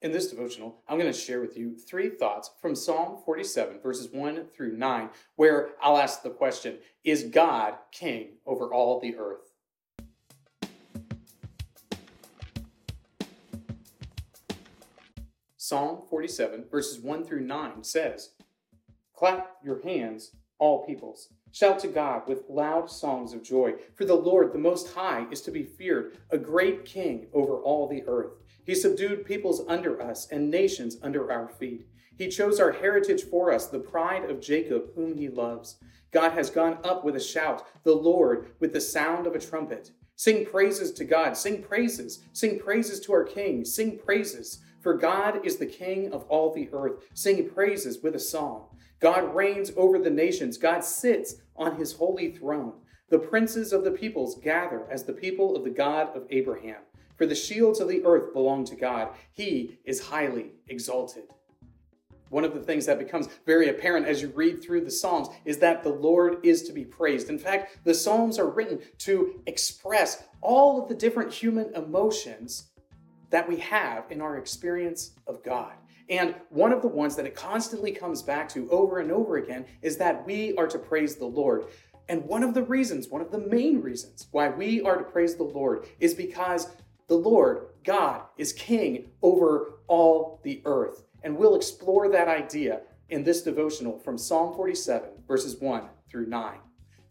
In this devotional, I'm going to share with you three thoughts from Psalm 47, verses 1 through 9, where I'll ask the question Is God king over all the earth? Psalm 47, verses 1 through 9 says, Clap your hands, all peoples. Shout to God with loud songs of joy, for the Lord, the Most High, is to be feared, a great king over all the earth. He subdued peoples under us and nations under our feet. He chose our heritage for us, the pride of Jacob, whom he loves. God has gone up with a shout, the Lord with the sound of a trumpet. Sing praises to God, sing praises, sing praises to our King, sing praises. For God is the King of all the earth. Sing praises with a song. God reigns over the nations. God sits on his holy throne. The princes of the peoples gather as the people of the God of Abraham. For the shields of the earth belong to God. He is highly exalted. One of the things that becomes very apparent as you read through the Psalms is that the Lord is to be praised. In fact, the Psalms are written to express all of the different human emotions that we have in our experience of God. And one of the ones that it constantly comes back to over and over again is that we are to praise the Lord. And one of the reasons, one of the main reasons why we are to praise the Lord is because the Lord, God, is king over all the earth. And we'll explore that idea in this devotional from Psalm 47, verses 1 through 9.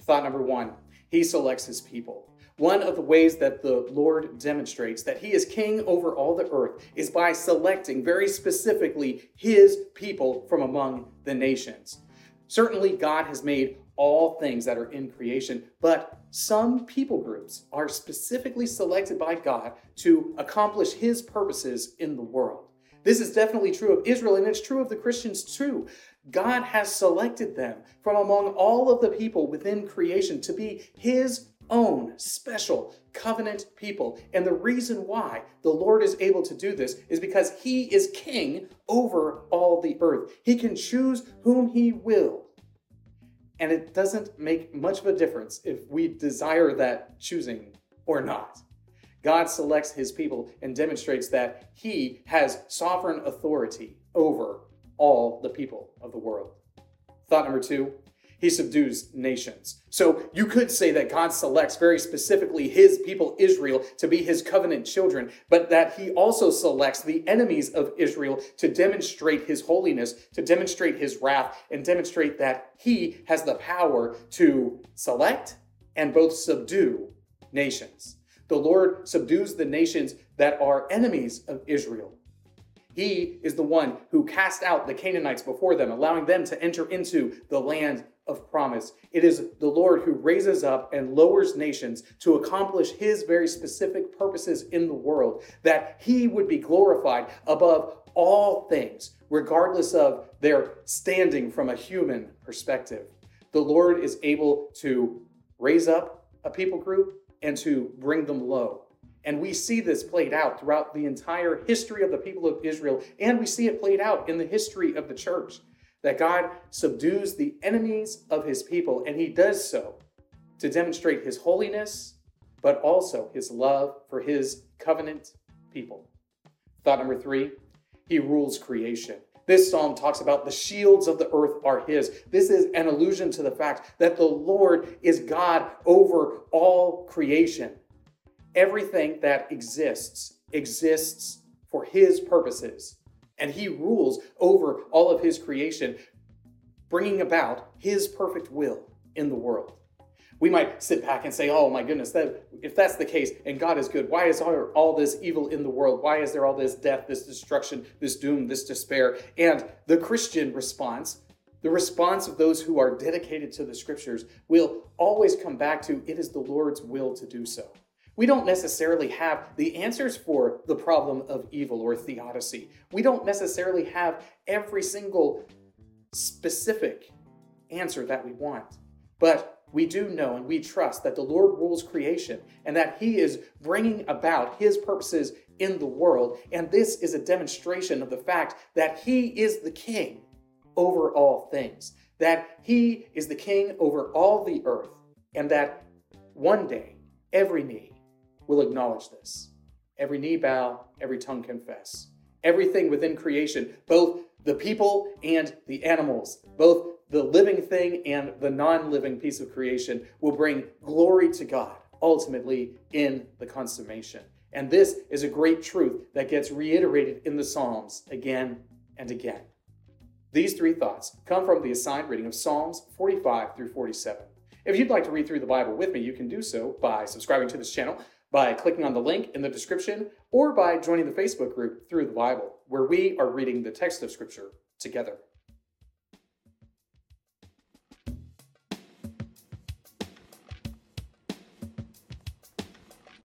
Thought number one He selects His people. One of the ways that the Lord demonstrates that He is king over all the earth is by selecting very specifically His people from among the nations. Certainly, God has made all things that are in creation, but some people groups are specifically selected by God to accomplish His purposes in the world. This is definitely true of Israel, and it's true of the Christians too. God has selected them from among all of the people within creation to be His own special covenant people. And the reason why the Lord is able to do this is because He is king over all the earth. He can choose whom He will. And it doesn't make much of a difference if we desire that choosing or not. God selects his people and demonstrates that he has sovereign authority over all the people of the world. Thought number two he subdues nations. So you could say that God selects very specifically his people, Israel, to be his covenant children, but that he also selects the enemies of Israel to demonstrate his holiness, to demonstrate his wrath, and demonstrate that he has the power to select and both subdue nations. The Lord subdues the nations that are enemies of Israel. He is the one who cast out the Canaanites before them, allowing them to enter into the land of promise. It is the Lord who raises up and lowers nations to accomplish his very specific purposes in the world, that he would be glorified above all things, regardless of their standing from a human perspective. The Lord is able to raise up a people group and to bring them low. And we see this played out throughout the entire history of the people of Israel, and we see it played out in the history of the church that God subdues the enemies of his people, and he does so to demonstrate his holiness, but also his love for his covenant people. Thought number three, he rules creation. This psalm talks about the shields of the earth are his. This is an allusion to the fact that the Lord is God over all creation. Everything that exists exists for his purposes and he rules over all of his creation, bringing about his perfect will in the world. We might sit back and say, oh my goodness, that, if that's the case and God is good, why is there all this evil in the world? Why is there all this death, this destruction, this doom, this despair? And the Christian response, the response of those who are dedicated to the scriptures, will always come back to it is the Lord's will to do so. We don't necessarily have the answers for the problem of evil or theodicy. We don't necessarily have every single specific answer that we want. But we do know and we trust that the Lord rules creation and that He is bringing about His purposes in the world. And this is a demonstration of the fact that He is the King over all things, that He is the King over all the earth, and that one day every knee will acknowledge this. Every knee bow, every tongue confess. everything within creation, both the people and the animals, both the living thing and the non living piece of creation, will bring glory to God ultimately in the consummation. And this is a great truth that gets reiterated in the Psalms again and again. These three thoughts come from the assigned reading of Psalms 45 through 47. If you'd like to read through the Bible with me, you can do so by subscribing to this channel, by clicking on the link in the description, or by joining the Facebook group Through the Bible, where we are reading the text of Scripture together.